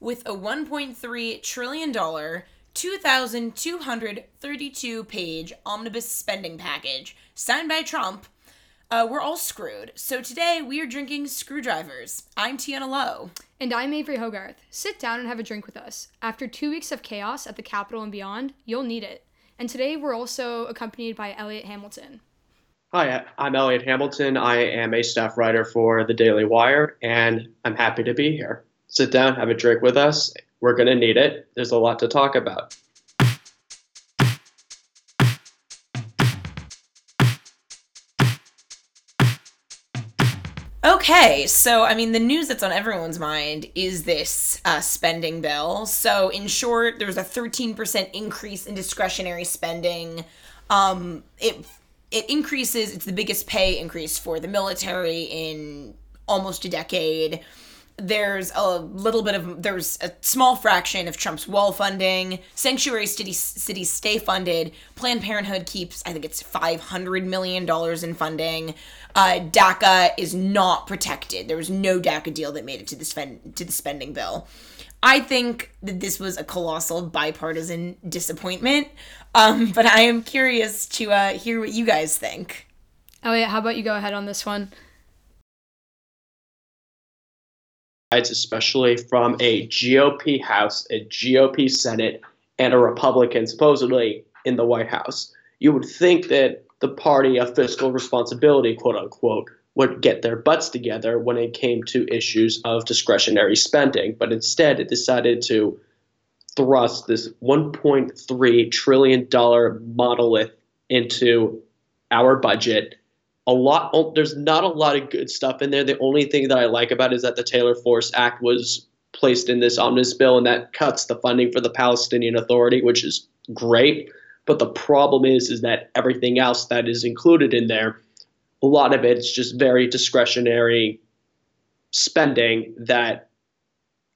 with a $1.3 trillion, 2,232 page omnibus spending package signed by Trump, uh, we're all screwed. So today we are drinking screwdrivers. I'm Tiana Lowe. And I'm Avery Hogarth. Sit down and have a drink with us. After two weeks of chaos at the Capitol and beyond, you'll need it. And today we're also accompanied by Elliott Hamilton. Hi, I'm Elliott Hamilton. I am a staff writer for the Daily Wire, and I'm happy to be here. Sit down, have a drink with us. We're going to need it. There's a lot to talk about. Okay, so I mean, the news that's on everyone's mind is this uh, spending bill. So, in short, there's a 13% increase in discretionary spending. Um, it it increases. It's the biggest pay increase for the military in almost a decade there's a little bit of there's a small fraction of Trump's wall funding. Sanctuary cities cities stay funded. Planned Parenthood keeps I think it's five hundred million dollars in funding. Uh, DACA is not protected. There was no DACA deal that made it to the spend to the spending bill. I think that this was a colossal bipartisan disappointment. Um, but I am curious to uh, hear what you guys think. Elliott, how about you go ahead on this one? Especially from a GOP House, a GOP Senate, and a Republican supposedly in the White House. You would think that the party of fiscal responsibility, quote unquote, would get their butts together when it came to issues of discretionary spending, but instead it decided to thrust this $1.3 trillion monolith into our budget a lot oh, there's not a lot of good stuff in there. The only thing that i like about it is that the taylor force act was placed in this omnibus bill and that cuts the funding for the palestinian authority which is great. But the problem is is that everything else that is included in there a lot of it's just very discretionary spending that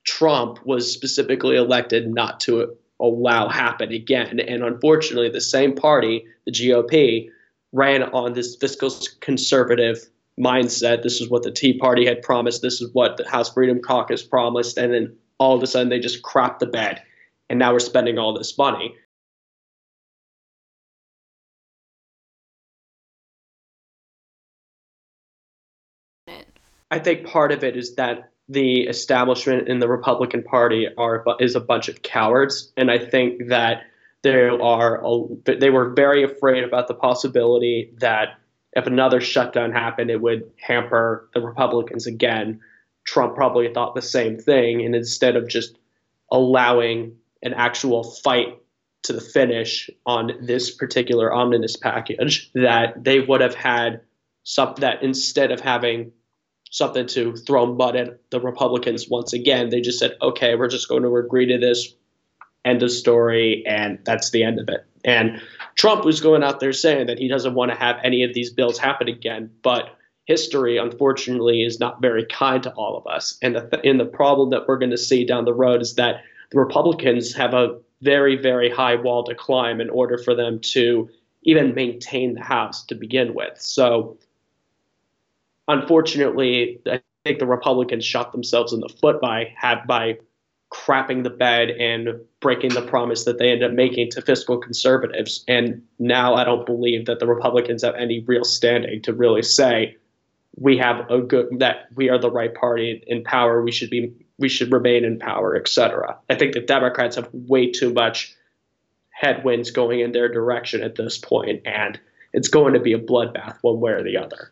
trump was specifically elected not to allow happen again. And unfortunately the same party the gop ran on this fiscal conservative mindset. This is what the Tea Party had promised. This is what the House Freedom Caucus promised. And then all of a sudden they just crapped the bed. And now we're spending all this money. I think part of it is that the establishment in the Republican Party are is a bunch of cowards, and I think that there are they were very afraid about the possibility that if another shutdown happened, it would hamper the Republicans again. Trump probably thought the same thing, and instead of just allowing an actual fight to the finish on this particular omnibus package, that they would have had something that instead of having something to throw mud at the Republicans once again, they just said, okay, we're just going to agree to this end of story, and that's the end of it. And Trump was going out there saying that he doesn't want to have any of these bills happen again, but history, unfortunately, is not very kind to all of us. And the, and the problem that we're going to see down the road is that the Republicans have a very, very high wall to climb in order for them to even maintain the House to begin with. So, unfortunately, I think the Republicans shot themselves in the foot by have by crapping the bed and breaking the promise that they end up making to fiscal conservatives. And now I don't believe that the Republicans have any real standing to really say we have a good that we are the right party in power. We should be we should remain in power, etc. I think the Democrats have way too much headwinds going in their direction at this point, and it's going to be a bloodbath one way or the other.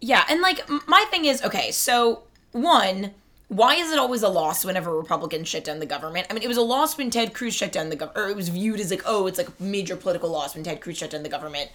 Yeah, and like my thing is okay, so one why is it always a loss whenever Republicans shut down the government? I mean, it was a loss when Ted Cruz shut down the government, or it was viewed as like, oh, it's like a major political loss when Ted Cruz shut down the government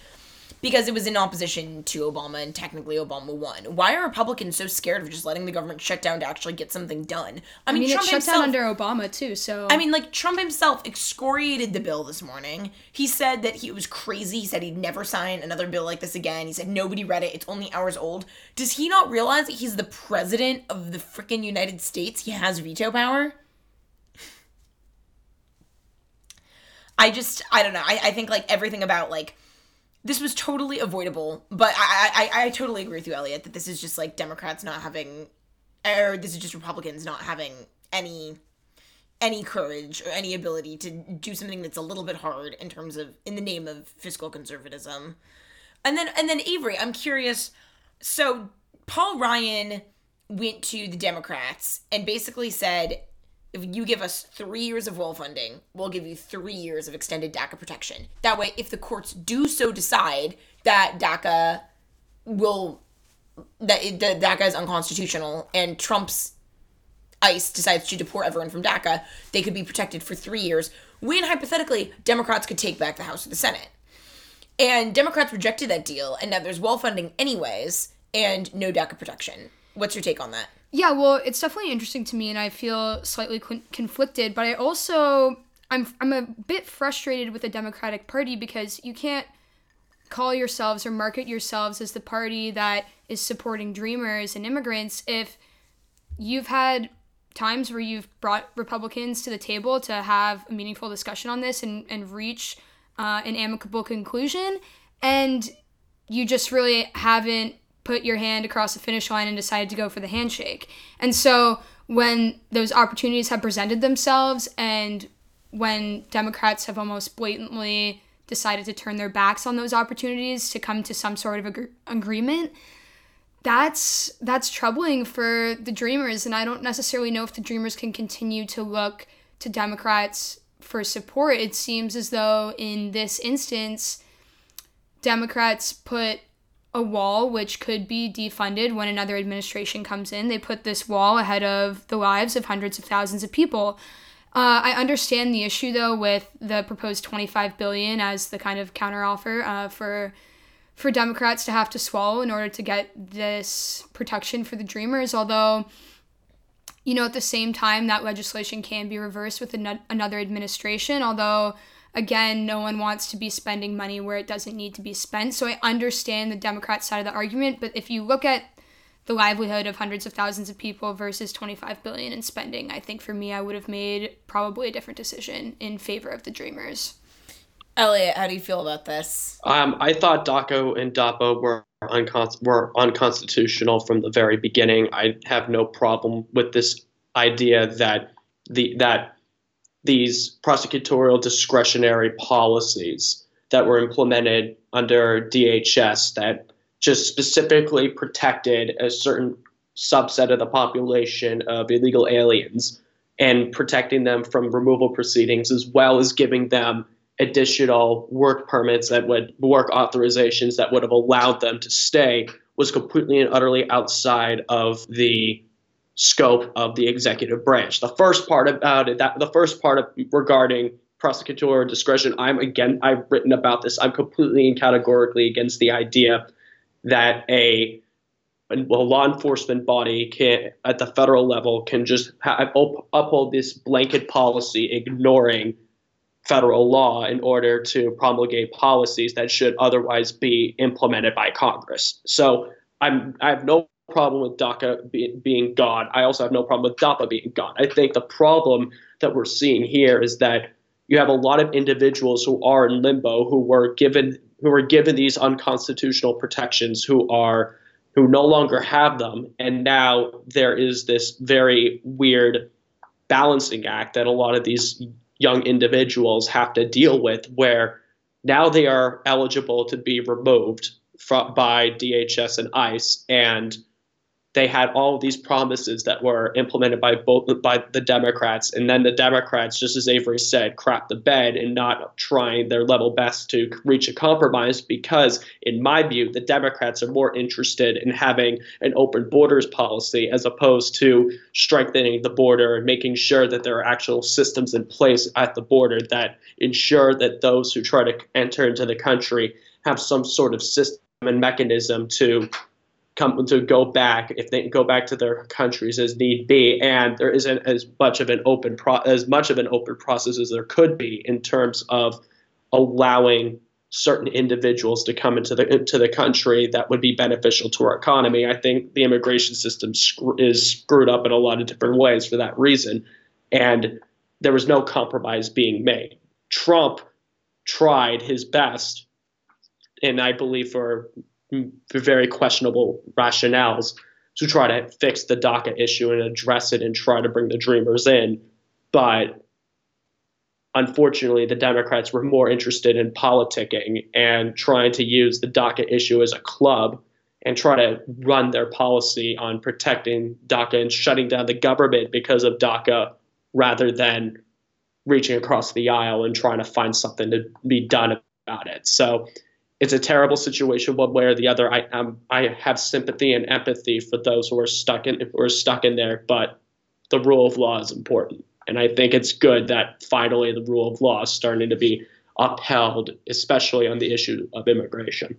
because it was in opposition to Obama and technically Obama won. Why are Republicans so scared of just letting the government shut down to actually get something done? I, I mean, Trump it shut himself, down under Obama too. So I mean, like Trump himself excoriated the bill this morning. He said that he was crazy. He said he'd never sign another bill like this again. He said nobody read it. It's only hours old. Does he not realize that he's the president of the freaking United States? He has veto power. I just I don't know. I, I think like everything about like this was totally avoidable. But I, I I totally agree with you, Elliott, that this is just like Democrats not having, or this is just Republicans not having any any courage or any ability to do something that's a little bit hard in terms of in the name of fiscal conservatism. And then and then Avery, I'm curious. So Paul Ryan went to the Democrats and basically said, if you give us three years of wall funding, we'll give you three years of extended DACA protection. That way, if the courts do so decide that DACA will that the DACA is unconstitutional and Trump's ICE decides to deport everyone from DACA, they could be protected for three years. When hypothetically, Democrats could take back the House or the Senate. And Democrats rejected that deal, and now there's wall funding anyways, and no DACA protection. What's your take on that? Yeah, well, it's definitely interesting to me, and I feel slightly con- conflicted. But I also I'm I'm a bit frustrated with the Democratic Party because you can't call yourselves or market yourselves as the party that is supporting dreamers and immigrants if you've had times where you've brought Republicans to the table to have a meaningful discussion on this and, and reach uh, an amicable conclusion, and you just really haven't put your hand across the finish line and decided to go for the handshake. And so when those opportunities have presented themselves and when Democrats have almost blatantly decided to turn their backs on those opportunities to come to some sort of ag- agreement, that's that's troubling for the dreamers and I don't necessarily know if the dreamers can continue to look to Democrats for support. It seems as though in this instance Democrats put a wall which could be defunded when another administration comes in. They put this wall ahead of the lives of hundreds of thousands of people. Uh, I understand the issue though with the proposed 25 billion as the kind of counteroffer uh, for for Democrats to have to swallow in order to get this protection for the Dreamers. Although, you know, at the same time, that legislation can be reversed with an- another administration. Although again, no one wants to be spending money where it doesn't need to be spent. So I understand the Democrat side of the argument, but if you look at the livelihood of hundreds of thousands of people versus 25 billion in spending, I think for me I would have made probably a different decision in favor of the dreamers. Elliott, how do you feel about this? Um, I thought DACA and DAPA were uncon- were unconstitutional from the very beginning. I have no problem with this idea that the that these prosecutorial discretionary policies that were implemented under DHS that just specifically protected a certain subset of the population of illegal aliens and protecting them from removal proceedings as well as giving them additional work permits that would work authorizations that would have allowed them to stay was completely and utterly outside of the scope of the executive branch. The first part about it, that the first part of regarding prosecutorial discretion, I'm again, I've written about this. I'm completely and categorically against the idea that a a law enforcement body can, at the federal level, can just have, uphold this blanket policy, ignoring federal law in order to promulgate policies that should otherwise be implemented by Congress. So I'm I have no problem with DACA be, being gone. I also have no problem with DAPA being gone. I think the problem that we're seeing here is that you have a lot of individuals who are in limbo who were given who were given these unconstitutional protections who are who no longer have them and now there is this very weird balancing act that a lot of these young individuals have to deal with where now they are eligible to be removed from, by DHS and ICE and they had all these promises that were implemented by both by the Democrats, and then the Democrats, just as Avery said, crap the bed and not trying their level best to reach a compromise. Because, in my view, the Democrats are more interested in having an open borders policy as opposed to strengthening the border and making sure that there are actual systems in place at the border that ensure that those who try to enter into the country have some sort of system and mechanism to come to go back if they go back to their countries as need be, and there isn't as much of an open pro- as much of an open process as there could be in terms of allowing certain individuals to come into the into the country that would be beneficial to our economy. I think the immigration system is screwed up in a lot of different ways for that reason, and there was no compromise being made. Trump tried his best, and I believe for very questionable rationales to try to fix the DACA issue and address it and try to bring the Dreamers in. But unfortunately, the Democrats were more interested in politicking and trying to use the DACA issue as a club and try to run their policy on protecting DACA and shutting down the government because of DACA rather than reaching across the aisle and trying to find something to be done about it. So it's a terrible situation one way or the other. I um, I have sympathy and empathy for those who are stuck in who are stuck in there, but the rule of law is important. And I think it's good that finally the rule of law is starting to be upheld, especially on the issue of immigration.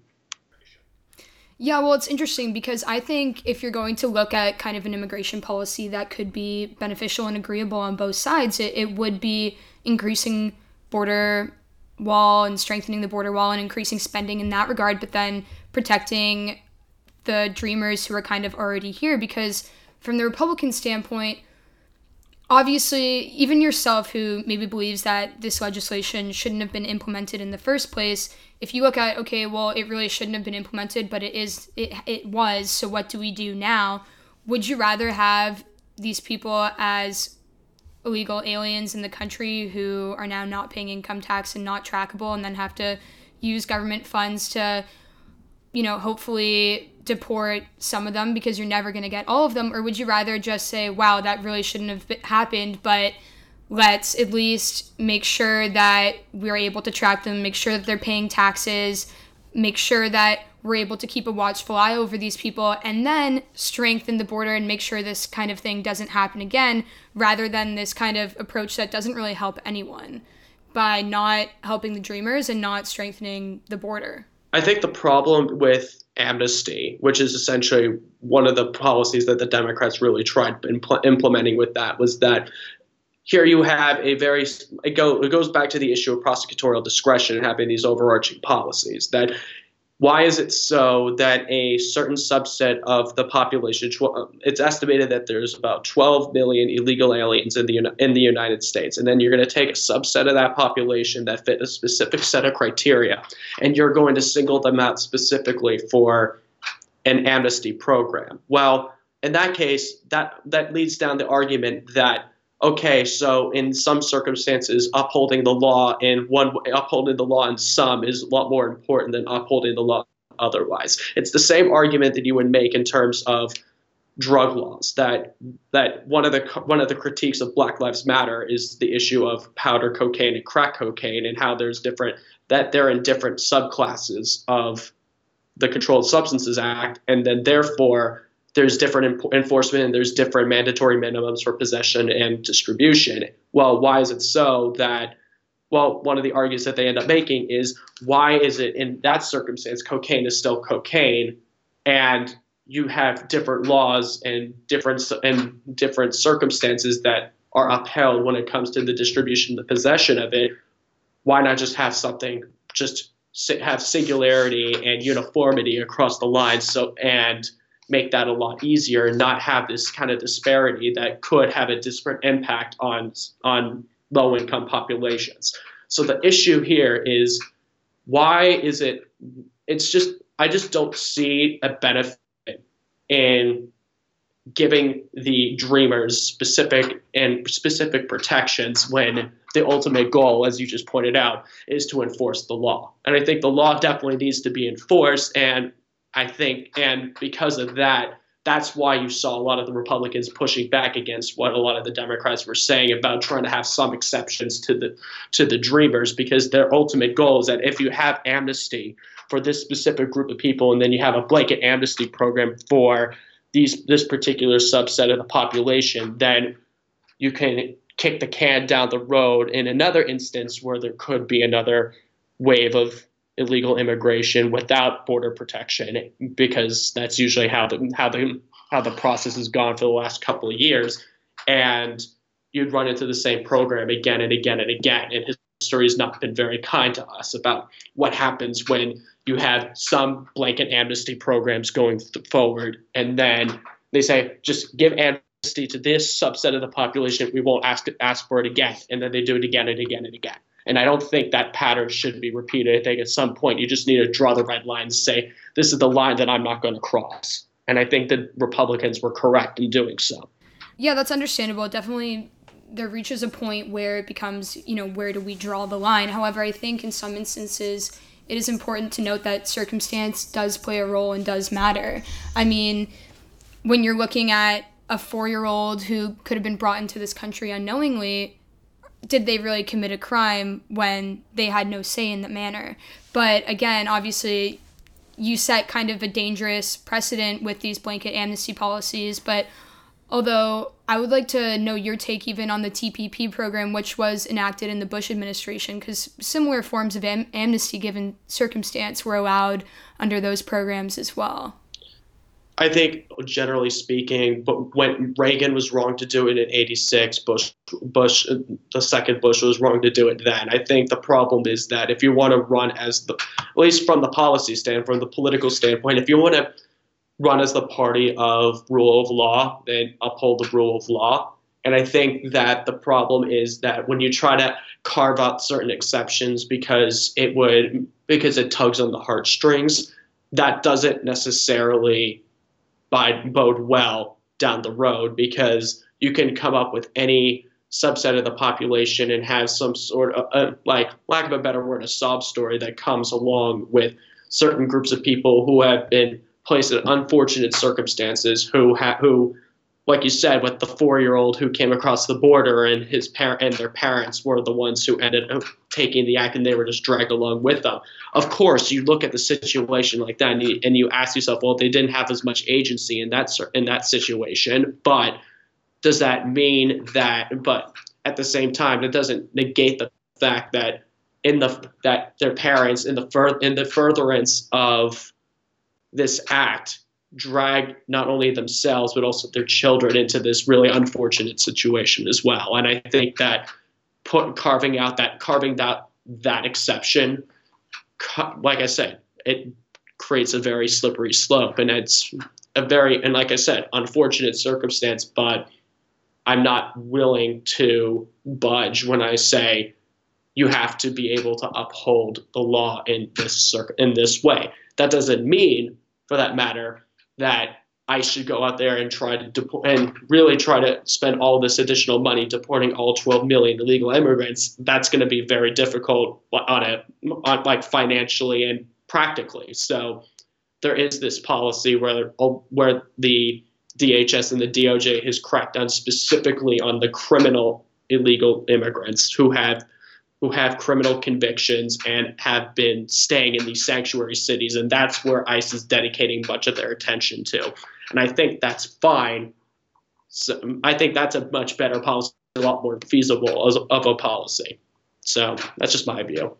Yeah, well, it's interesting because I think if you're going to look at kind of an immigration policy that could be beneficial and agreeable on both sides, it, it would be increasing border wall and strengthening the border wall and increasing spending in that regard, but then protecting the dreamers who are kind of already here. Because from the Republican standpoint, obviously, even yourself, who maybe believes that this legislation shouldn't have been implemented in the first place, if you look at okay, well, it really shouldn't have been implemented, but it is it it was. So what do we do now? Would you rather have these people as illegal aliens in the country who are now not paying income tax and not trackable and then have to use government funds to you know hopefully deport some of them because you're never going to get all of them. Or would you rather just say wow that really shouldn't have happened but let's at least make sure that we're able to track them, make sure that they're paying taxes, make sure that we're able to keep a watchful eye over these people, and then strengthen the border and make sure this kind of thing doesn't happen again, rather than this kind of approach that doesn't really help anyone by not helping the dreamers and not strengthening the border. I think the problem with amnesty, which is essentially one of the policies that the Democrats really tried impl- implementing with that, was that here you have a very it, go, it goes back to the issue of prosecutorial discretion and having these overarching policies that why is it so that a certain subset of the population um, it's estimated that there's about 12 million illegal aliens in the in the United States and then you're going to take a subset of that population that fit a specific set of criteria and you're going to single them out specifically for an amnesty program. Well in that case that that leads down the argument that okay, so in some circumstances, upholding the law in one upholding the law in some is a lot more important than upholding the law otherwise. It's the same argument that you would make in terms of drug laws that that one of the one of the critiques of Black Lives Matter is the issue of powder cocaine and crack cocaine and how there's different that they're in different subclasses of the Controlled Substances Act and then therefore there's different enforcement and there's different mandatory minimums for possession and distribution. Well, why is it so that? Well, one of the arguments that they end up making is why is it in that circumstance cocaine is still cocaine, and you have different laws and different and different circumstances that are upheld when it comes to the distribution, the possession of it. Why not just have something just have singularity and uniformity across the line? So and make that a lot easier and not have this kind of disparity that could have a disparate impact on on low income populations. So the issue here is why is it it's just I just don't see a benefit in giving the dreamers specific and specific protections when the ultimate goal as you just pointed out is to enforce the law and i think the law definitely needs to be enforced and I think, and because of that, that's why you saw a lot of the Republicans pushing back against what a lot of the Democrats were saying about trying to have some exceptions to the to the Dreamers, because their ultimate goal is that if you have amnesty for this specific group of people, and then you have a blanket amnesty program for these this particular subset of the population, then you can kick the can down the road in another instance where there could be another wave of illegal immigration without border protection because that's usually how the how the how the process has gone for the last couple of years. And you'd run into the same program again and again and again. And history has not been very kind to us about what happens when you have some blanket amnesty programs going th- forward. And then they say just give amnesty to this subset of the population. We won't ask ask for it again. And then they do it again and again and again and I don't think that pattern should be repeated. I think at some point you just need to draw the red line and say, this is the line that I'm not going to cross. And I think that Republicans were correct in doing so. Yeah, that's understandable. Definitely there reaches a point where it becomes, you know, where do we draw the line? However, I think in some instances it is important to note that circumstance does play a role and does matter. I mean, when you're looking at a four year old who could have been brought into this country unknowingly, did they really commit a crime when they had no say in the manner? But again, obviously, you set kind of a dangerous precedent with these blanket amnesty policies. But although I would like to know your take even on the TPP program, which was enacted in the Bush administration, because similar forms of am- amnesty given circumstance were allowed under those programs as well. I think, generally speaking, but when Reagan was wrong to do it in '86, Bush, Bush, the second Bush was wrong to do it then. I think the problem is that if you want to run as the, at least from the policy standpoint, from the political standpoint, if you want to run as the party of rule of law, then uphold the rule of law. And I think that the problem is that when you try to carve out certain exceptions because it would because it tugs on the heartstrings, that doesn't necessarily bode well down the road because you can come up with any subset of the population and have some sort of, uh, like, lack of a better word, a sob story that comes along with certain groups of people who have been placed in unfortunate circumstances, who ha- who like you said, with the four-year-old who came across the border and his parent and their parents were the ones who ended up taking the act, and they were just dragged along with them. Of course, you look at the situation like that, and you, and you ask yourself, well, they didn't have as much agency in that in that situation, but does that mean that? But at the same time, it doesn't negate the fact that in the that their parents in the fur, in the furtherance of this act drag not only themselves but also their children into this really unfortunate situation as well. And I think that put carving out that carving that that exception, like I said, it creates a very slippery slope, and it's a very and like I said, unfortunate circumstance. But I'm not willing to budge when I say you have to be able to uphold the law in this in this way. That doesn't mean, for that matter, that I should go out there and try to deport and really try to spend all this additional money deporting all 12 million illegal immigrants. That's going to be very difficult on a on like financially and practically. So there is this policy where oh, where the DHS and the DOJ has cracked down specifically on the criminal illegal immigrants who have who have criminal convictions and have been staying in these sanctuary cities. And that's where ICE is dedicating much of their attention to. And I think that's fine. So I think that's a much better policy, a lot more feasible of a policy. So that's just my view.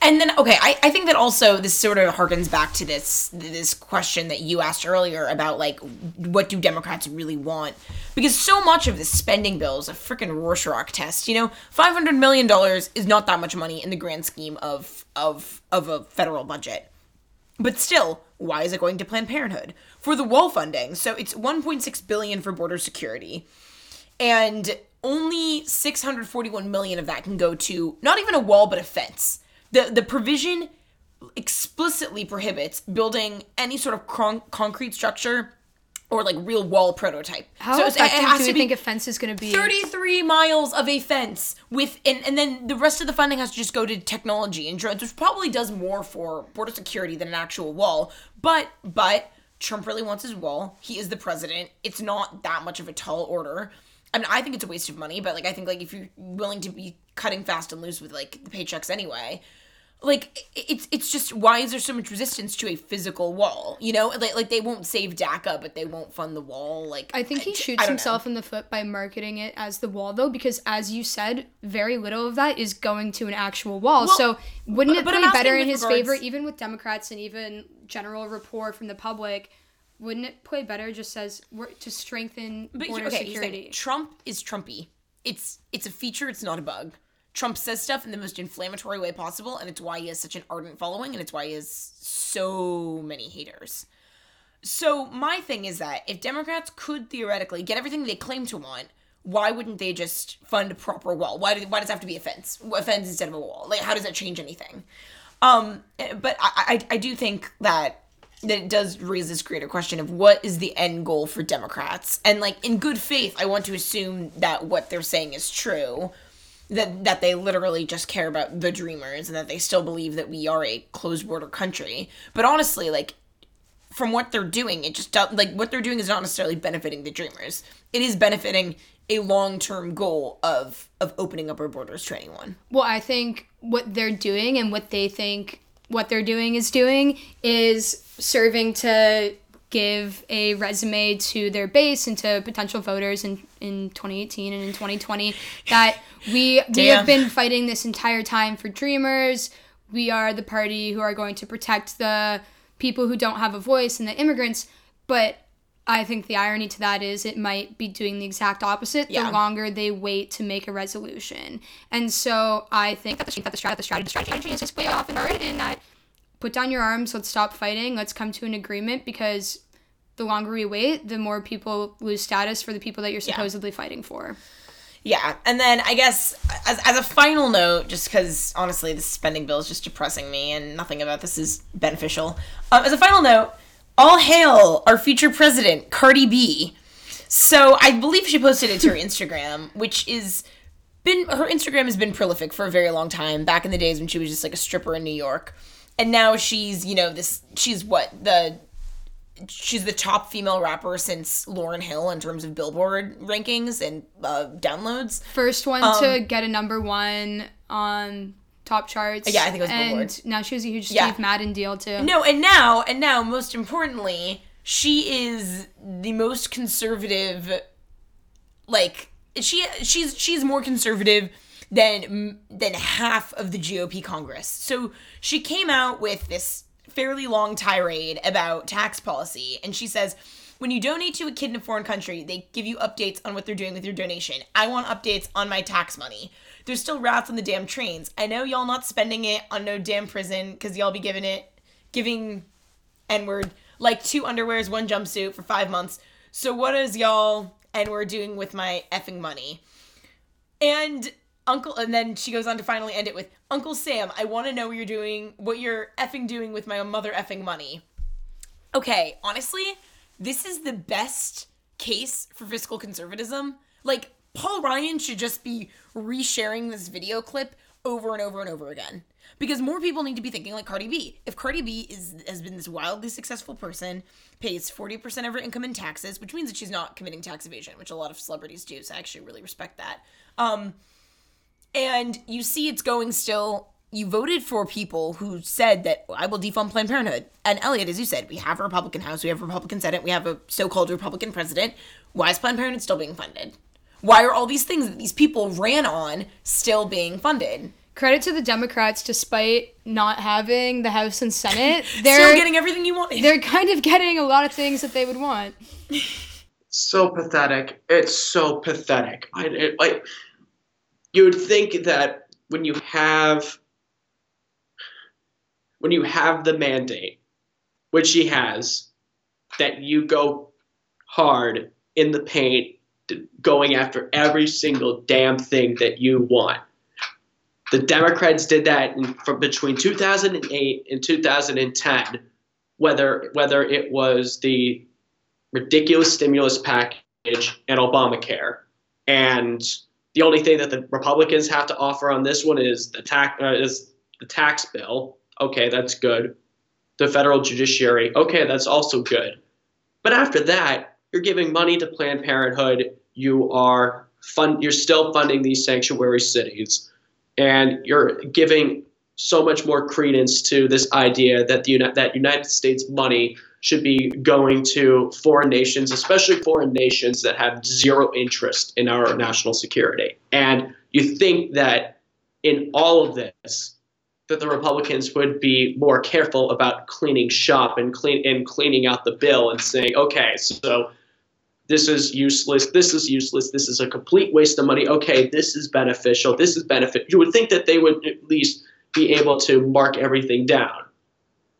And then, okay, I, I think that also this sort of harkens back to this this question that you asked earlier about like what do Democrats really want? Because so much of this spending bill is a freaking Rorschach test. You know, five hundred million dollars is not that much money in the grand scheme of of of a federal budget. But still, why is it going to Planned Parenthood for the wall funding? So it's one point six billion for border security, and only six hundred forty one million of that can go to not even a wall but a fence the the provision explicitly prohibits building any sort of con- concrete structure or like real wall prototype. How so effective it, it do you think a fence is going to be? 33 miles of a fence with, and, and then the rest of the funding has to just go to technology and drones, which probably does more for border security than an actual wall. But, but Trump really wants his wall. He is the president. It's not that much of a tall order. I mean, I think it's a waste of money, but like, I think like if you're willing to be cutting fast and loose with like the paychecks anyway, like it's it's just why is there so much resistance to a physical wall you know like, like they won't save daca but they won't fund the wall like i think he shoots himself know. in the foot by marketing it as the wall though because as you said very little of that is going to an actual wall well, so wouldn't it be better in his regards... favor even with democrats and even general rapport from the public wouldn't it play better just says to strengthen border okay, security trump is trumpy it's it's a feature it's not a bug Trump says stuff in the most inflammatory way possible, and it's why he has such an ardent following, and it's why he has so many haters. So, my thing is that if Democrats could theoretically get everything they claim to want, why wouldn't they just fund a proper wall? Why, do, why does it have to be a fence? A fence instead of a wall? Like, how does that change anything? Um, but I, I, I do think that that it does raise this greater question of what is the end goal for Democrats, and like in good faith, I want to assume that what they're saying is true. That, that they literally just care about the dreamers and that they still believe that we are a closed border country. But honestly, like from what they're doing, it just like what they're doing is not necessarily benefiting the dreamers. It is benefiting a long-term goal of of opening up our borders to anyone. Well, I think what they're doing and what they think what they're doing is doing is serving to give a resume to their base and to potential voters in, in 2018 and in 2020 that we we have been fighting this entire time for dreamers. We are the party who are going to protect the people who don't have a voice and the immigrants. But I think the irony to that is it might be doing the exact opposite Yeah. the longer they wait to make a resolution. And so I think that the, that the, strat- the strategy, the strategy is just way off and hard in that put down your arms, let's stop fighting, let's come to an agreement because the longer we wait, the more people lose status for the people that you're supposedly fighting for. Yeah, and then I guess as, as a final note, just because honestly, this spending bill is just depressing me, and nothing about this is beneficial. Um, as a final note, all hail our future president, Cardi B. So I believe she posted it to her Instagram, which is been her Instagram has been prolific for a very long time. Back in the days when she was just like a stripper in New York, and now she's you know this she's what the she's the top female rapper since Lauryn Hill in terms of Billboard rankings and uh, downloads. First one to get a number one on top charts. Um, Yeah, I think it was And Billboard. now she has a huge Yeah. Steve Madden deal too. No, and now, and now, most importantly, she is the most conservative. Like she, she's she's more conservative than than half of the GOP Congress. So she came out with this fairly long tirade about tax policy, and she says. When you donate to a kid in a foreign country, they give you updates on what they're doing with your donation. I want updates on my tax money. There's still rats on the damn trains. I know y'all not spending it on no damn prison because y'all be giving it, giving N-word like two underwears, one jumpsuit for five months. So what is y'all N-word doing with my effing money? And Uncle, and then she goes on to finally end it with Uncle Sam. I want to know what you're doing, what you're effing doing with my mother effing money. Okay, honestly, this is the best case for fiscal conservatism. Like Paul Ryan should just be resharing this video clip over and over and over again. Because more people need to be thinking like Cardi B. If Cardi B is has been this wildly successful person, pays 40% of her income in taxes, which means that she's not committing tax evasion, which a lot of celebrities do, so I actually really respect that. Um and you see it's going still you voted for people who said that I will defund Planned Parenthood. And Elliott, as you said, we have a Republican House, we have a Republican Senate, we have a so-called Republican president. Why is Planned Parenthood still being funded? Why are all these things that these people ran on still being funded? Credit to the Democrats, despite not having the House and Senate, they're Still getting everything you want. they're kind of getting a lot of things that they would want. so pathetic. It's so pathetic. I it, like you would think that when you have when you have the mandate, which he has, that you go hard in the paint, going after every single damn thing that you want. The Democrats did that in, from between 2008 and 2010, whether whether it was the ridiculous stimulus package and Obamacare. And the only thing that the Republicans have to offer on this one is the tax uh, is the tax bill. Okay, that's good. The federal judiciary. Okay, that's also good. But after that, you're giving money to Planned Parenthood. You are fund. You're still funding these sanctuary cities, and you're giving so much more credence to this idea that the that United States money should be going to foreign nations, especially foreign nations that have zero interest in our national security. And you think that in all of this, that the Republicans would be more careful about cleaning shop and clean and cleaning out the bill and saying, okay, so this is useless, this is useless, this is a complete waste of money. Okay, this is beneficial, this is benefit. You would think that they would at least be able to mark everything down.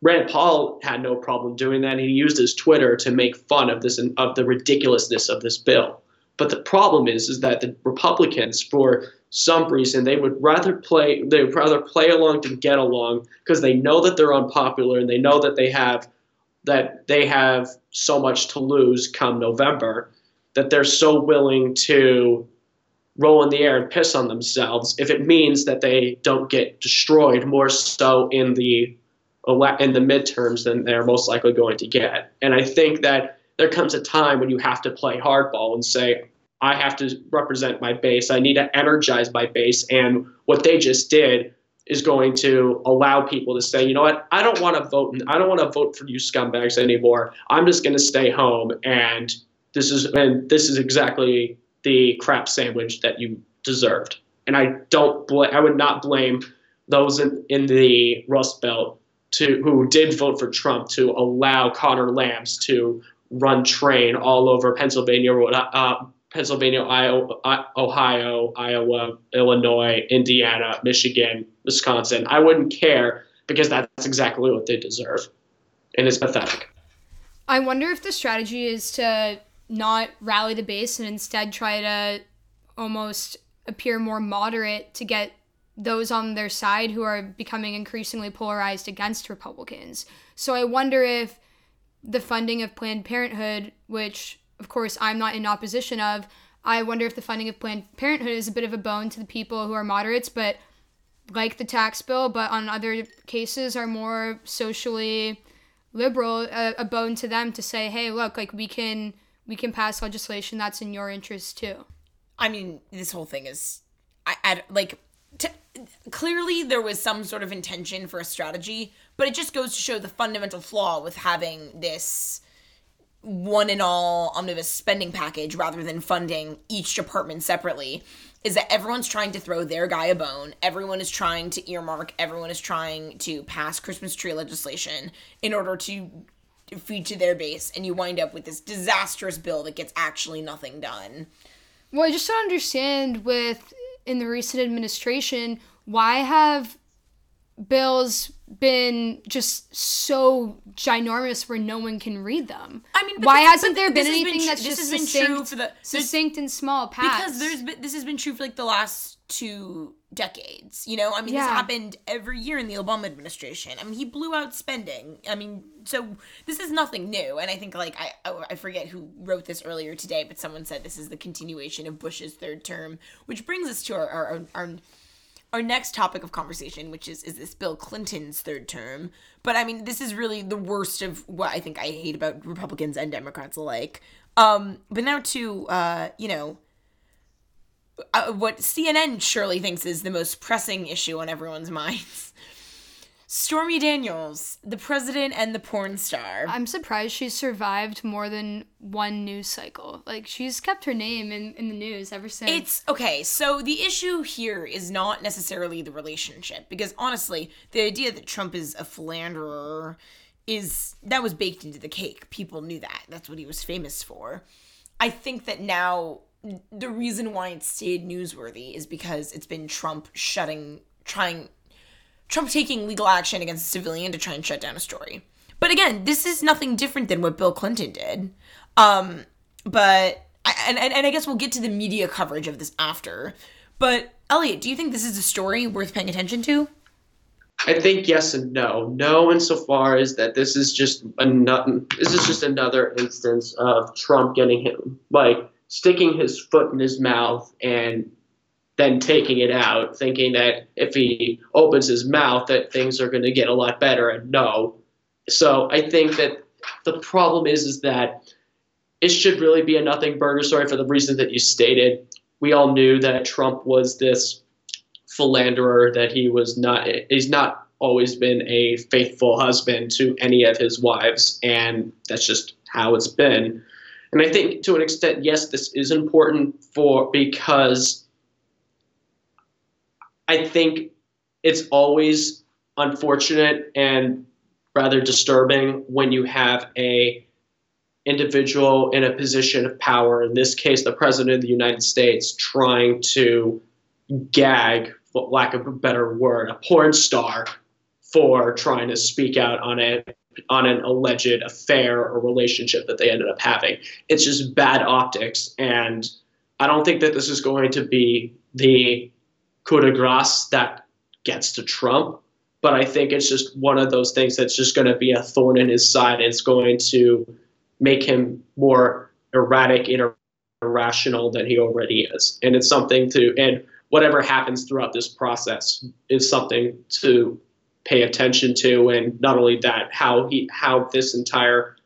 Rand Paul had no problem doing that. He used his Twitter to make fun of this of the ridiculousness of this bill. But the problem is, is that the Republicans, for some reason, they would rather play they would rather play along to get along because they know that they're unpopular and they know that they have that they have so much to lose come November that they're so willing to roll in the air and piss on themselves if it means that they don't get destroyed more so in the in the midterms than they're most likely going to get. And I think that there comes a time when you have to play hardball and say, I have to represent my base. I need to energize my base. And what they just did is going to allow people to say, you know what, I don't want to vote. I don't want to vote for you scumbags anymore. I'm just going to stay home. And this is and this is exactly the crap sandwich that you deserved. And I don't bl- I would not blame those in, in the Rust Belt to who did vote for Trump to allow Conor Lambs to run train all over Pennsylvania, uh, Pennsylvania, Iowa, Ohio, Iowa, Illinois, Indiana, Michigan, Wisconsin. I wouldn't care because that's exactly what they deserve, and it's pathetic. I wonder if the strategy is to not rally the base and instead try to almost appear more moderate to get those on their side who are becoming increasingly polarized against Republicans. So I wonder if the funding of Planned Parenthood, which of course I'm not in opposition of, I wonder if the funding of Planned Parenthood is a bit of a bone to the people who are moderates, but like the tax bill, but on other cases are more socially liberal, a, a bone to them to say, hey, look, like we can we can pass legislation that's in your interest too. I mean, this whole thing is, I, I like, t- clearly there was some sort of intention for a strategy, but it just goes to show the fundamental flaw with having this one and all omnibus spending package rather than funding each department separately is that everyone's trying to throw their guy a bone. Everyone is trying to earmark. Everyone is trying to pass Christmas tree legislation in order to feed to their base and you wind up with this disastrous bill that gets actually nothing done. Well, I just don't understand with in the recent administration why have bills been just so ginormous where no one can read them? I mean, why this, hasn't there been anything been that's this just has succinct, been true for the succinct and small paths? Because there's been, this has been true for like the last two decades. You know, I mean, Yeah. this happened every year in the Obama administration. I mean, he blew out spending. I mean, so this is nothing new. And I think like I I I forget who wrote this earlier today, but someone said this is the continuation of Bush's third term, which brings us to our our our. our our next topic of conversation, which is is this Bill Clinton's third term. But I mean, this is really the worst of what I think I hate about Republicans and Democrats alike. Um, but now to uh, you know, uh, what CNN surely thinks is the most pressing issue on everyone's minds. Stormy Daniels, the president and the porn star. I'm surprised she's survived more than one news cycle. Like she's kept her name in, in the news ever since. It's okay. So the issue here is not necessarily the relationship, because honestly, the idea that Trump is a philanderer is that was baked into the cake. People knew that. That's what he was famous for. I think that now the reason why it stayed newsworthy is because it's been Trump shutting, trying, Trump taking legal action against a civilian to try and shut down a story. But again, this is nothing different than what Bill Clinton did. Um, but and, and and I guess we'll get to the media coverage of this after. But Elliott, do you think this is a story worth paying attention to? I think yes and no. No, insofar as that this is just another this is just another instance of Trump getting him like sticking his foot in his mouth and then taking it out, thinking that if he opens his mouth that things are going to get a lot better. And no, so I think that the problem is is that it should really be a nothing burger story for the reasons that you stated. We all knew that Trump was this philanderer that he was not he's not always been a faithful husband to any of his wives and that's just how it's been and i think to an extent yes this is important for because i think it's always unfortunate and rather disturbing when you have a individual in a position of power in this case the president of the united states trying to gag, for lack of a better word, a porn star for trying to speak out on a on an alleged affair or relationship that they ended up having. It's just bad optics, and I don't think that this is going to be the coup de grace that gets to Trump. but I think it's just one of those things that's just going to be a thorn in his side. And it's going to make him more erratic and irrational than he already is. And it's something to, and whatever happens throughout this process is something to pay attention to. And not only that, how he, how this entire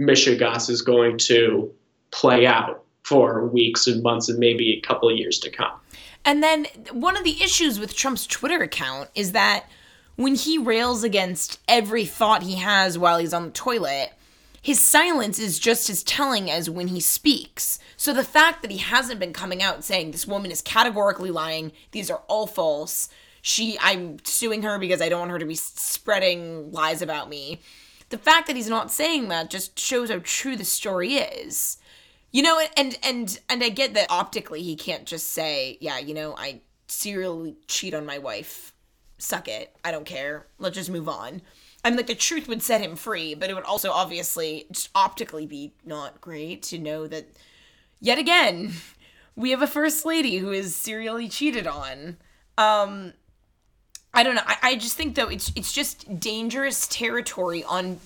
Mishegas is going to play out for weeks and months and maybe a couple of years to come. And then one of the issues with Trump's Twitter account is that when he rails against every thought he has while he's on the toilet, his silence is just as telling as when he speaks. So the fact that he hasn't been coming out saying this woman is categorically lying, these are all false. She I'm suing her because I don't want her to be spreading lies about me. The fact that he's not saying that just shows how true the story is. You know, and and and I get that optically he can't just say, yeah, you know, I serially cheat on my wife. Suck it. I don't care. Let's just move on. I'm like the truth would set him free, but it would also obviously just optically be not great to know that yet again we have a first lady who is serially cheated on. Um I don't know. I, I just think though it's it's just dangerous territory on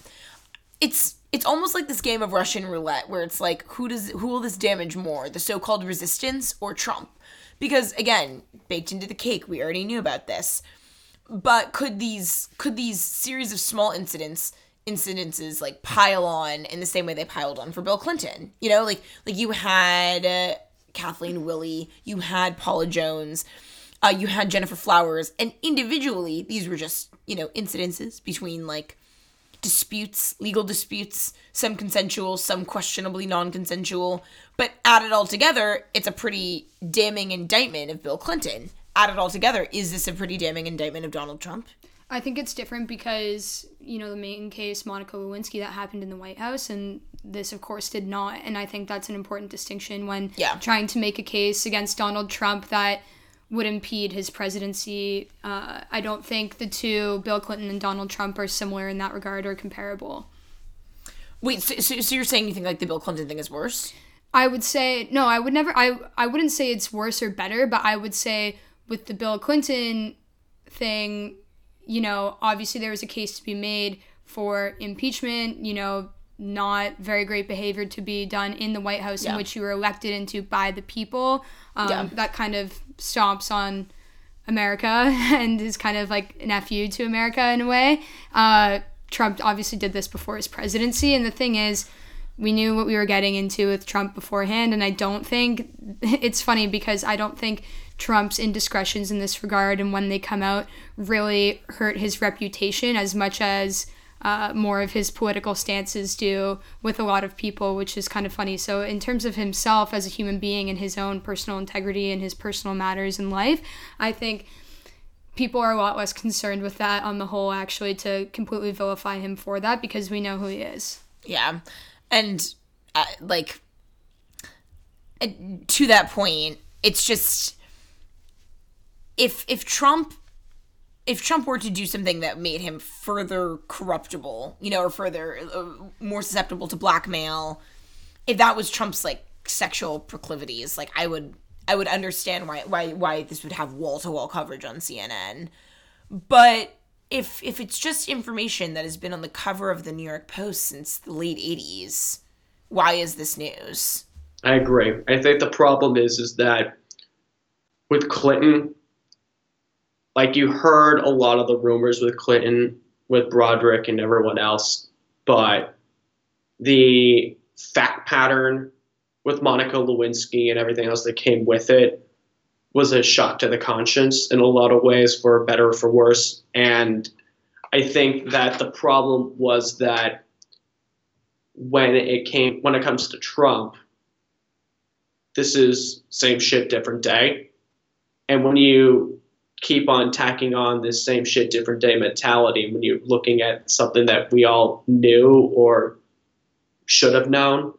it's it's almost like this game of Russian roulette where it's like who does who will this damage more, the so-called resistance or Trump? Because again, baked into the cake, we already knew about this. But could these could these series of small incidents incidences like pile on in the same way they piled on for Bill Clinton? You know, like like you had uh, Kathleen Willey, you had Paula Jones, uh, you had Gennifer Flowers, and individually these were just you know incidences between like disputes, legal disputes, some consensual, some questionably non consensual. But add it all together, it's a pretty damning indictment of Bill Clinton. Add it all together, is this a pretty damning indictment of Donald Trump? I think it's different because, you know, the main case, Monica Lewinsky, that happened in the White House, and this, of course, did not. And I think that's an important distinction when yeah. trying to make a case against Donald Trump that would impede his presidency. Uh, I don't think the two, Bill Clinton and Donald Trump, are similar in that regard or comparable. Wait, so, so, so you're saying you think like the Bill Clinton thing is worse? I would say no. I would never. I I wouldn't say it's worse or better, but I would say with the Bill Clinton thing, you know, obviously there was a case to be made for impeachment. You know, not very great behavior to be done in the White House yeah. in which you were elected into by the people. Um, yeah. That kind of stomps on America and is kind of like an FU to America in a way. Uh, Trump obviously did this before his presidency. And the thing is, we knew what we were getting into with Trump beforehand. And I don't think it's funny because I don't think Trump's indiscretions in this regard and when they come out really hurt his reputation as much as uh, more of his political stances do with a lot of people, which is kind of funny. So, in terms of himself as a human being and his own personal integrity and his personal matters in life, I think people are a lot less concerned with that on the whole, actually, to completely vilify him for that because we know who he is. Yeah. And, uh, like, uh, to that point, it's just if if Trump if Trump were to do something that made him further corruptible, you know, or further uh, more susceptible to blackmail, if that was Trump's like sexual proclivities, like I would I would understand why why why this would have wall to wall coverage on CNN. But if if it's just information that has been on the cover of the New York Post since the late 80s, why is this news? I agree. I think the problem is is that with Clinton, like you heard a lot of the rumors with Clinton, with Broaddrick and everyone else, but the fact pattern with Monica Lewinsky and everything else that came with it was a shock to the conscience in a lot of ways, for better or for worse. And I think that the problem was that when it came when it comes to Trump, this is same shit, different day. And when you keep on tacking on this same shit, different day mentality when you're looking at something that we all knew or should have known,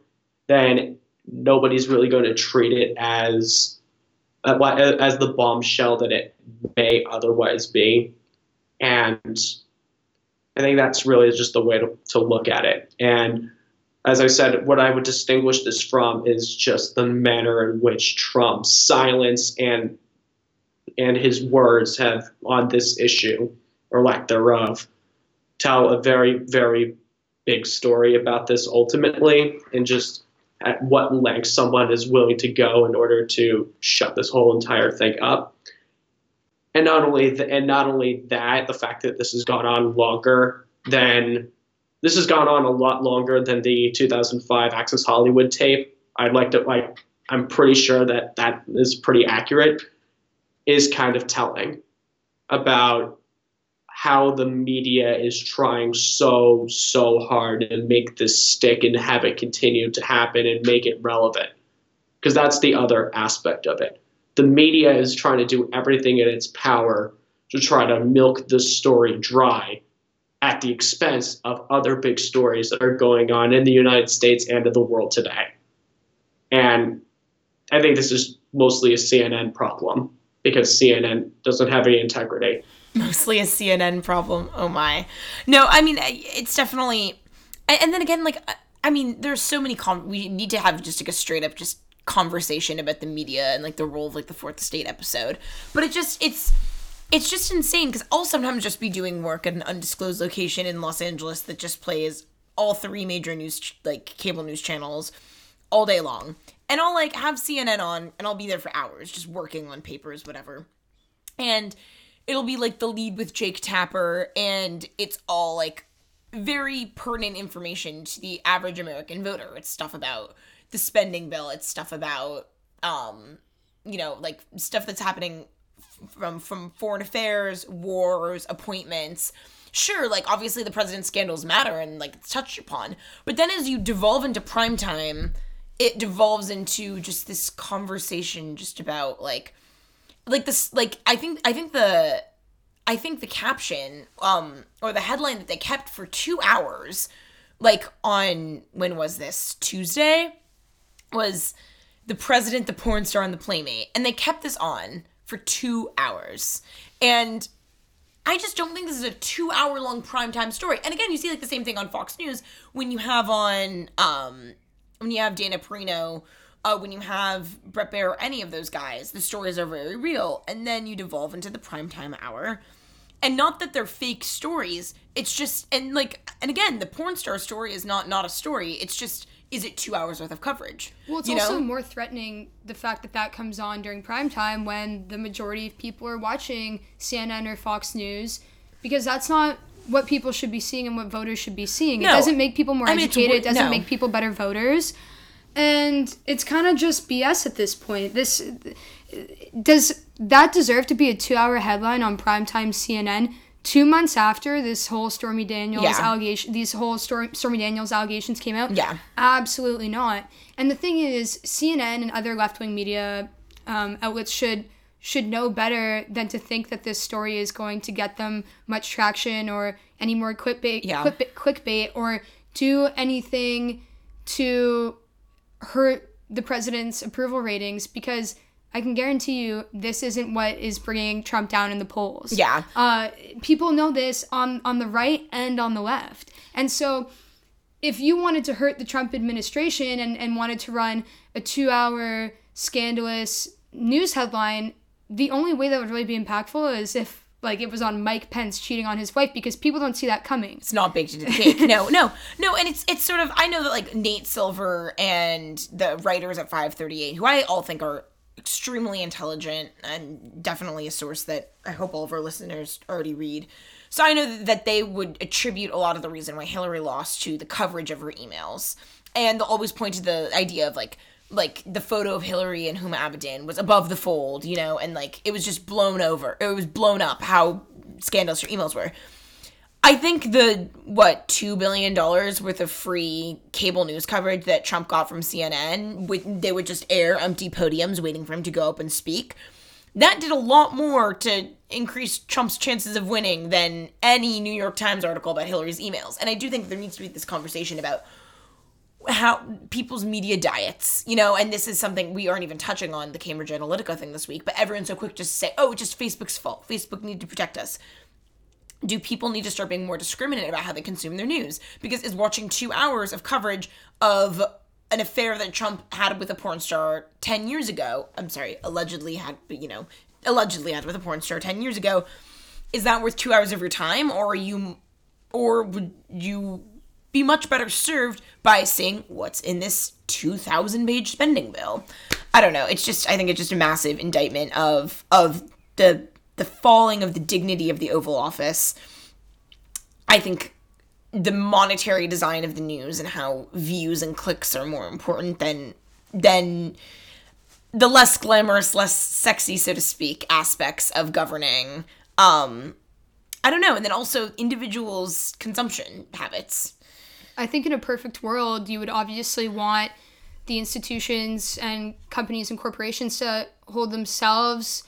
then nobody's really going to treat it as uh, as the bombshell that it may otherwise be. And I think that's really just the way to, to look at it. And as I said, what I would distinguish this from is just the manner in which Trump's silence and and his words have on this issue or lack thereof, tell a very, very big story about this ultimately and just at what length someone is willing to go in order to shut this whole entire thing up. And not only the, and not only that, the fact that this has gone on longer than this has gone on a lot longer than the 2005 Access Hollywood tape. I'd like to like I'm pretty sure that that is pretty accurate. Is kind of telling about how the media is trying so so hard to make this stick and have it continue to happen and make it relevant. Because that's the other aspect of it. The media is trying to do everything in its power to try to milk the story dry at the expense of other big stories that are going on in the United States and in the world today. And I think this is mostly a CNN problem because CNN doesn't have any integrity. Mostly a CNN problem. Oh my. No, I mean, it's definitely. And then again, like, I mean, there's so many. Com- we need to have just like a straight up just conversation about the media and like the role of like the fourth estate episode. But it just, it's it's just insane because I'll sometimes just be doing work at an undisclosed location in Los Angeles that just plays all three major news like cable news channels all day long. And I'll like have CNN on and I'll be there for hours just working on papers whatever. And it'll be like the lead with Jake Tapper and it's all like very pertinent information to the average American voter. It's stuff about the spending bill, it's stuff about um you know, like stuff that's happening from from foreign affairs, wars, appointments. Sure, like obviously the president's scandals matter and like it's touched upon. But then as you devolve into prime time, it devolves into just this conversation just about like like this like I think I think the I think the caption um or the headline that they kept for 2 hours like on when was this Tuesday was the president the porn star and the playmate and they kept this on for two hours. And I just don't think this is a two hour long primetime story. And again, you see like the same thing on Fox News when you have on um when you have Dana Perino, uh, when you have Bret Baier, or any of those guys, the stories are very real. And then you devolve into the primetime hour. And not that they're fake stories. It's just and like and again, the porn star story is not not a story. It's just is it two hours worth of coverage? Well, it's you also know? more threatening the fact that that comes on during prime time when the majority of people are watching CNN or Fox News because that's not what people should be seeing and what voters should be seeing. No. It doesn't make people more I mean, educated. it doesn't no. make people better voters. And it's kind of just BS at this point. This does that deserve to be a two-hour headline on primetime CNN? Two months after this whole Stormy Daniels Yeah. allegation, these whole Stor- Stormy Daniels allegations came out, Yeah. absolutely not. And the thing is, CNN and other left-wing media um, outlets should should know better than to think that this story is going to get them much traction or any more clickbait, Yeah. clickbait, clickbait or do anything to hurt the president's approval ratings because I can guarantee you this isn't what is bringing Trump down in the polls. Yeah. Uh, people know this on on the right and on the left, and so if you wanted to hurt the Trump administration and, and wanted to run a two hour scandalous news headline, the only way that would really be impactful is if like it was on Mike Pence cheating on his wife because people don't see that coming. it's not baked into the cake. No, no, no. And it's it's sort of I know that like Nate Silver and the writers at 538, who I all think are extremely intelligent and definitely a source that I hope all of our listeners already read. So I know that they would attribute a lot of the reason why Hillary lost to the coverage of her emails, and they'll always point to the idea of like like the photo of Hillary and Huma Abedin was above the fold, you know, and like it was just blown over. It was blown up how scandalous her emails were. I think the what two billion dollars worth of free cable news coverage that Trump got from CNN, would, they would just air empty podiums waiting for him to go up and speak. That did a lot more to increase Trump's chances of winning than any New York Times article about Hillary's emails. And I do think there needs to be this conversation about how people's media diets, you know, and this is something we aren't even touching on the Cambridge Analytica thing this week, but everyone's so quick just to say, oh, it's just Facebook's fault. Facebook need to protect us. Do people need to start being more discriminate about how they consume their news? Because is watching two hours of coverage of an affair that Trump had with a porn star 10 years ago, I'm sorry, allegedly had, you know, allegedly had with a porn star 10 years ago, is that worth two hours of your time, or are you, or would you be much better served by seeing what's in this 2,000 page spending bill? I don't know. It's just I think it's just a massive indictment of of the the falling of the dignity of the Oval Office. I think the monetary design of the news and how views and clicks are more important than than the less glamorous, less sexy, so to speak, aspects of governing. Um, I don't know, and then also individuals' consumption habits. I think in a perfect world, you would obviously want the institutions and companies and corporations to hold themselves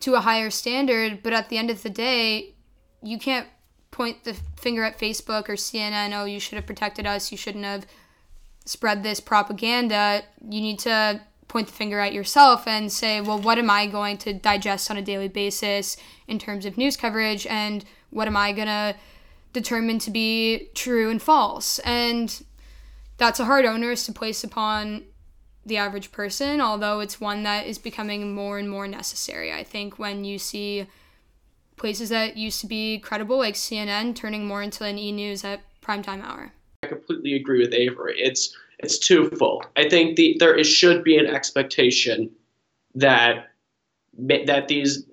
to a higher standard, but at the end of the day, you can't point the finger at Facebook or CNN, oh, you should have protected us, you shouldn't have spread this propaganda. You need to point the finger at yourself and say, well, what am I going to digest on a daily basis in terms of news coverage and what am I going to determine to be true and false? And that's a hard onus to place upon the average person, although it's one that is becoming more and more necessary. I think when you see places that used to be credible, like CNN, turning more into an e news at primetime hour. I completely agree with Avery. It's it's twofold. I think the there is, should be an expectation that that these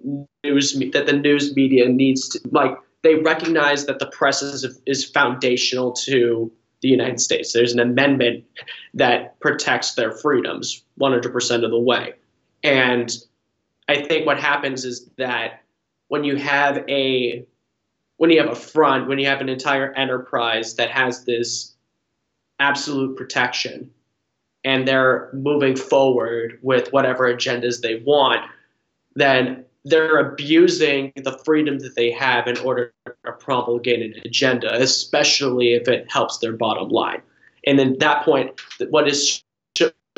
news that the news media needs to like they recognize that the press is is foundational to the United States. There's an amendment that protects their freedoms 100% of the way. And I think what happens is that when you have a when you have a front, when you have an entire enterprise that has this absolute protection and they're moving forward with whatever agendas they want, then they're abusing the freedom that they have in order to promulgate an agenda, especially if it helps their bottom line. And then that point, what is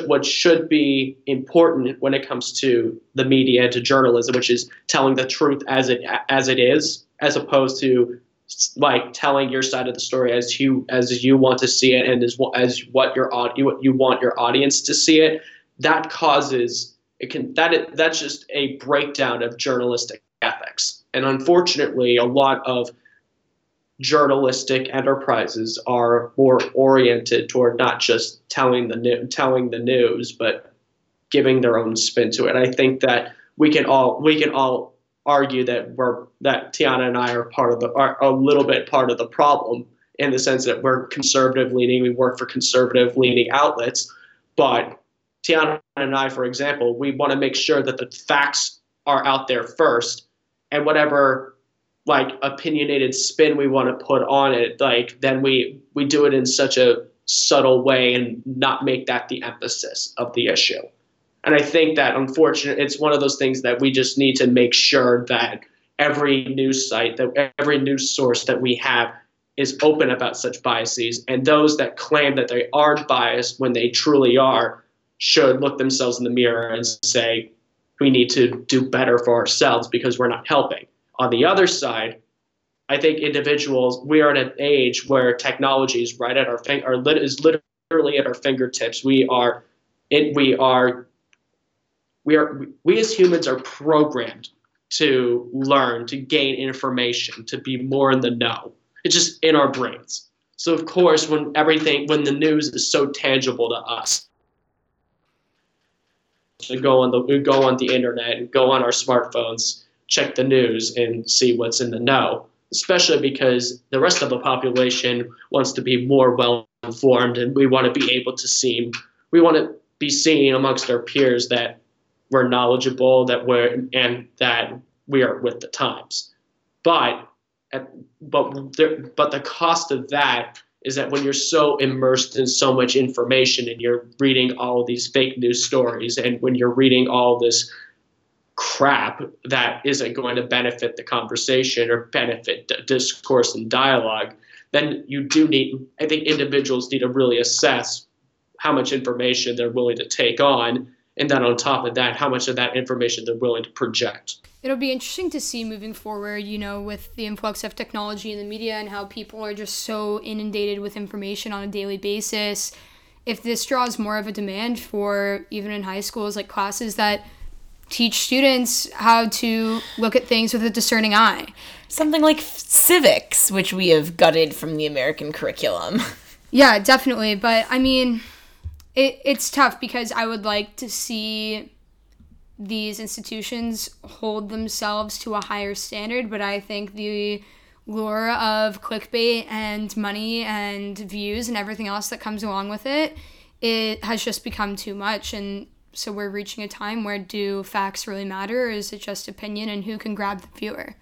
what should be important when it comes to the media and to journalism, which is telling the truth as it as it is, as opposed to like telling your side of the story as you as you want to see it and as as what your what you want your audience to see it. That causes it can that that's just a breakdown of journalistic ethics, and unfortunately, a lot of journalistic enterprises are more oriented toward not just telling the new, telling the news, but giving their own spin to it. I think that we can all we can all argue that we're that Tiana and I are part of the are a little bit part of the problem in the sense that we're conservative leaning, we work for conservative leaning outlets, but Tiana and I, for example, we want to make sure that the facts are out there first, and whatever like opinionated spin we want to put on it, like then we we do it in such a subtle way and not make that the emphasis of the issue. And I think that unfortunately, it's one of those things that we just need to make sure that every news site, that every news source that we have is open about such biases, and those that claim that they aren't biased when they truly are should look themselves in the mirror and say, we need to do better for ourselves because we're not helping. On the other side, I think individuals, we are at an age where technology is right at our fin- are lit- is literally at our fingertips. We are, it, we are, we are, we as humans are programmed to learn, to gain information, to be more in the know. It's just in our brains. So of course, when everything, when the news is so tangible to us, to go on the go on the internet and go on our smartphones, check the news and see what's in the know. Especially because the rest of the population wants to be more well informed, and we want to be able to seem we want to be seen amongst our peers that we're knowledgeable, that we're and that we are with the times. But at, but there, but the cost of that is that when you're so immersed in so much information and you're reading all these fake news stories and when you're reading all this crap that isn't going to benefit the conversation or benefit the discourse and dialogue, then you do need, I think individuals need to really assess how much information they're willing to take on. And then on top of that, how much of that information they're willing to project it'll be interesting to see moving forward, you know, with the influx of technology in the media and how people are just so inundated with information on a daily basis. If this draws more of a demand for even in high schools, like classes that teach students how to look at things with a discerning eye. Something like civics, which we have gutted from the American curriculum. Yeah, definitely. But I mean, it, it's tough because I would like to see these institutions hold themselves to a higher standard, but I think the lure of clickbait and money and views and everything else that comes along with it, it has just become too much. And so we're reaching a time where do facts really matter or is it just opinion and who can grab the viewer?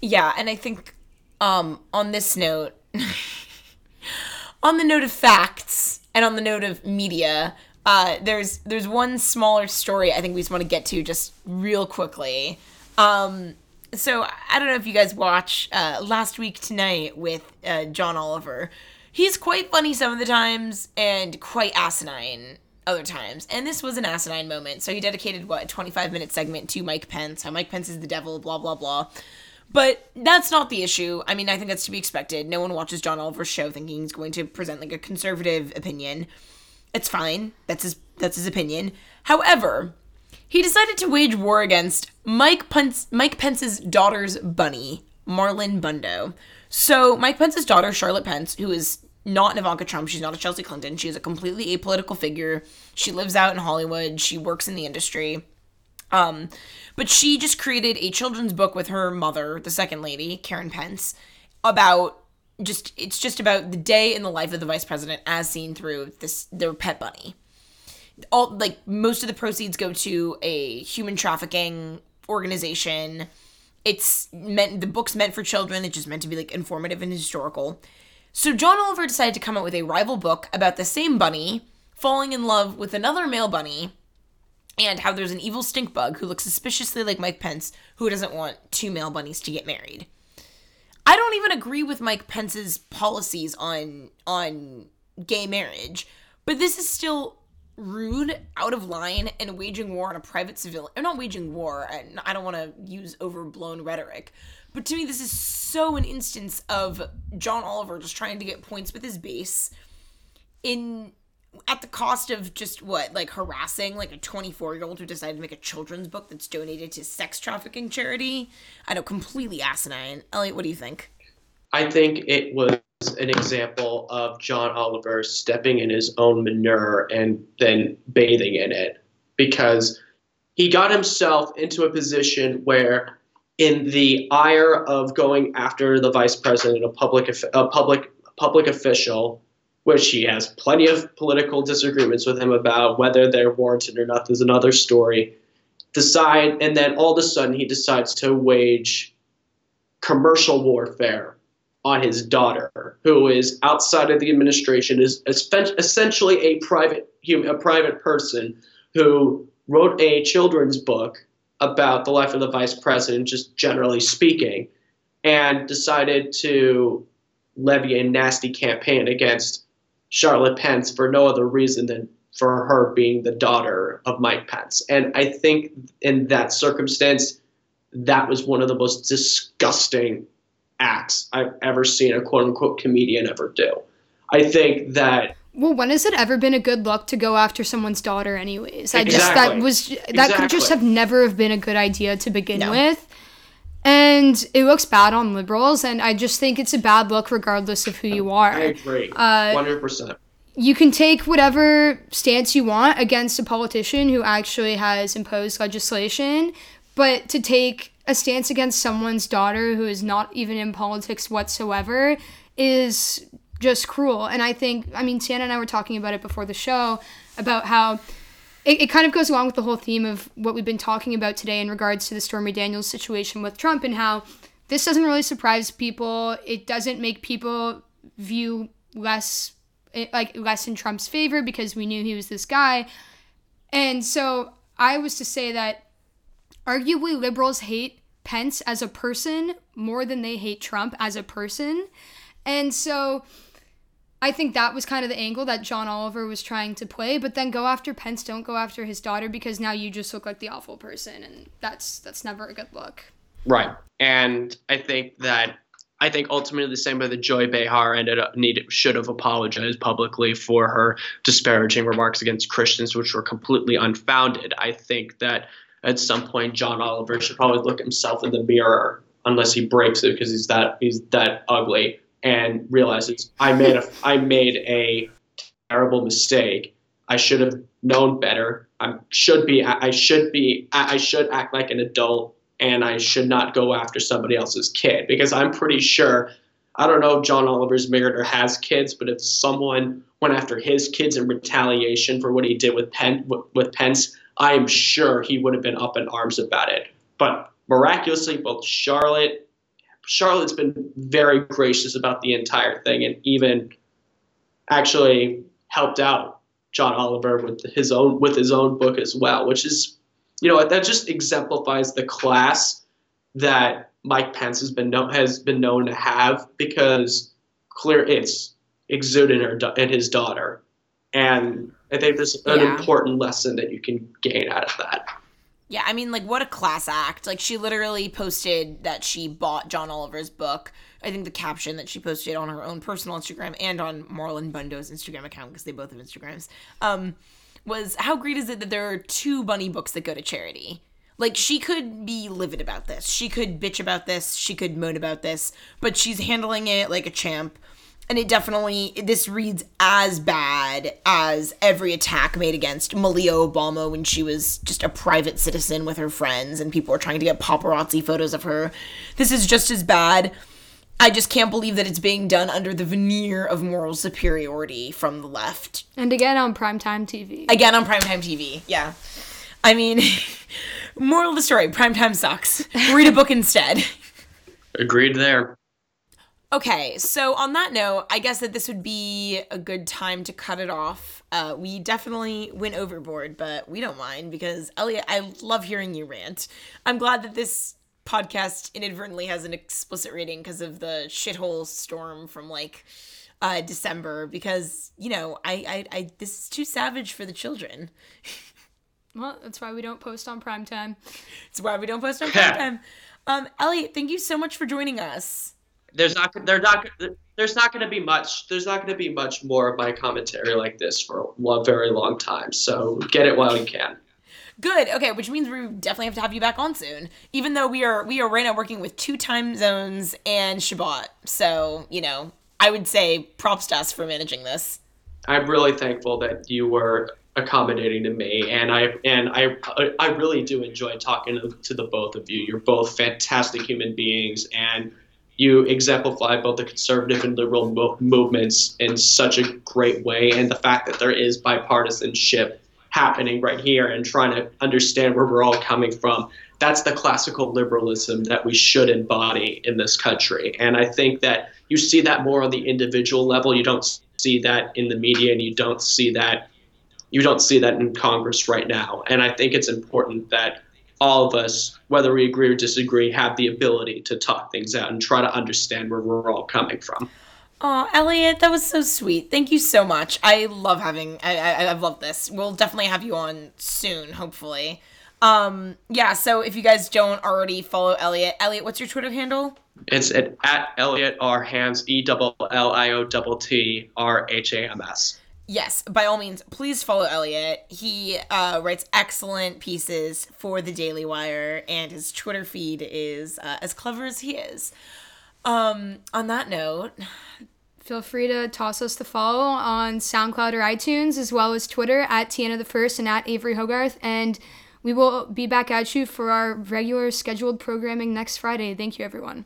Yeah, and I think um, on this note, on the note of facts and on the note of media, uh, there's there's one smaller story I think we just want to get to just real quickly. Um, so I don't know if you guys watch uh, Last Week Tonight with uh, John Oliver. He's quite funny some of the times and quite asinine other times. And this was an asinine moment. So he dedicated what a 25 minute segment to Mike Pence. How Mike Pence is the devil. Blah blah blah. But that's not the issue. I mean, I think that's to be expected. No one watches John Oliver's show thinking he's going to present like a conservative opinion. It's fine. That's his that's his opinion. However, he decided to wage war against Mike Pence Mike Pence's daughter's bunny, Marlon Bundo. So Mike Pence's daughter, Charlotte Pence, who is not an Ivanka Trump, she's not a Chelsea Clinton, she's a completely apolitical figure. She lives out in Hollywood, she works in the industry. Um, but she just created a children's book with her mother, the second lady, Karen Pence, about just it's just about the day in the life of the vice president as seen through this their pet bunny. All like most of the proceeds go to a human trafficking organization. It's meant the book's meant for children, it's just meant to be like informative and historical. So John Oliver decided to come out with a rival book about the same bunny falling in love with another male bunny and how there's an evil stink bug who looks suspiciously like Mike Pence who doesn't want two male bunnies to get married. I don't even agree with Mike Pence's policies on on gay marriage, but this is still rude, out of line, and waging war on a private civilian. I'm not waging war. and I don't want to use overblown rhetoric, but to me, this is so an instance of John Oliver just trying to get points with his base in at the cost of just what like harassing like a 24 year old who decided to make a children's book that's donated to sex trafficking charity? I know completely asinine. Elliott what do you think? I think it was an example of john oliver stepping in his own manure and then bathing in it because he got himself into a position where in the ire of going after the vice president a public a public public official which she has plenty of political disagreements with him about whether they're warranted or not. There's another story. Decide, and then all of a sudden he decides to wage commercial warfare on his daughter, who is outside of the administration, is essentially a private a private person who wrote a children's book about the life of the vice president, just generally speaking, and decided to levy a nasty campaign against Charlotte Pence for no other reason than for her being the daughter of Mike Pence. And I think in that circumstance, that was one of the most disgusting acts I've ever seen a quote unquote comedian ever do. I think that well, when has it ever been a good look to go after someone's daughter anyways? I just that was that exactly. could just have never have been a good idea to begin no. with. And it looks bad on liberals, and I just think it's a bad look regardless of who you are. I agree. Uh, 100%. You can take whatever stance you want against a politician who actually has imposed legislation, but to take a stance against someone's daughter who is not even in politics whatsoever is just cruel. And I think, I mean, Tiana and I were talking about it before the show about how it, it kind of goes along with the whole theme of what we've been talking about today in regards to the Stormy Daniels situation with Trump and how this doesn't really surprise people. It doesn't make people view less eh, like less in Trump's favor because we knew he was this guy. And so I was to say that arguably liberals hate Pence as a person more than they hate Trump as a person. And so I think that was kind of the angle that John Oliver was trying to play, but then go after Pence, don't go after his daughter because now you just look like the awful person and that's that's never a good look. Right. And I think that I think ultimately the same way that Joy Behar ended up needed should have apologized publicly for her disparaging remarks against Christians, which were completely unfounded. I think that at some point John Oliver should probably look himself in the mirror, unless he breaks it because he's that he's that ugly, and realizes I made a I made a terrible mistake. I should have known better. I should be I should be I should act like an adult and I should not go after somebody else's kid because I'm pretty sure I don't know if John Oliver's married or has kids, but if someone went after his kids in retaliation for what he did with Pen with Pence, I am sure he would have been up in arms about it. But miraculously, both Charlotte Charlotte's been very gracious about the entire thing and even actually helped out John Oliver with his own with his own book as well, which is you know that just exemplifies the class that Mike Pence has been known has been known to have because clear it's exuded in, her, in his daughter, and I think there's an yeah. important lesson that you can gain out of that. Yeah, I mean, like, what a class act. Like, she literally posted that she bought John Oliver's book. I think the caption that she posted on her own personal Instagram and on Marlon Bundo's Instagram account, because they both have Instagrams, um, was how great is it that there are two bunny books that go to charity? Like she could be livid about this. She could bitch about this. She could moan about this, but she's handling it like a champ. And it definitely this reads as bad as every attack made against Malia Obama when she was just a private citizen with her friends and people were trying to get paparazzi photos of her. This is just as bad I just can't believe that it's being done under the veneer of moral superiority from the left. And again on primetime TV. Again on primetime TV, yeah. I mean, moral of the story primetime sucks. Read a book instead. Agreed there. Okay, so on that note, I guess that this would be a good time to cut it off. Uh, we definitely went overboard, but we don't mind because Elliott, I love hearing you rant. I'm glad that this podcast inadvertently has an explicit rating because of the shithole storm from like uh December because you know I I, I this is too savage for the children. well, that's why we don't post on prime time. It's why we don't post on prime time. Um, Elliott, thank you so much for joining us. There's not there's not there's not going to be much there's not going to be much more of my commentary like this for a very long time. So get it while you can. Good. Okay, which means we definitely have to have you back on soon. Even though we are we are right now working with two time zones and Shabbat. So, you know, I would say props to us for managing this. I'm really thankful that you were accommodating to me and I and I I really do enjoy talking to the both of you. You're both fantastic human beings and you exemplify both the conservative and liberal mo- movements in such a great way and the fact that there is bipartisanship happening right here and trying to understand where we're all coming from. That's the classical liberalism that we should embody in this country. And I think that you see that more on the individual level. You don't see that in the media and you don't see that you don't see that in Congress right now. And I think it's important that all of us, whether we agree or disagree, have the ability to talk things out and try to understand where we're all coming from. Oh, Elliott, that was so sweet. Thank you so much. I love having. I, I I've loved this. We'll definitely have you on soon, hopefully. Um, yeah. So if you guys don't already follow Elliott, Elliott, what's your Twitter handle? It's at, at Elliott R Hams E double L I O double T R H A M S. Yes, by all means, please follow Elliott. He uh, writes excellent pieces for the Daily Wire, and his Twitter feed is uh, as clever as he is. Um, on that note, feel free to toss us the follow on SoundCloud or iTunes, as well as Twitter at Tiana the First and at Avery Hogarth. And we will be back at you for our regular scheduled programming next Friday. Thank you, everyone.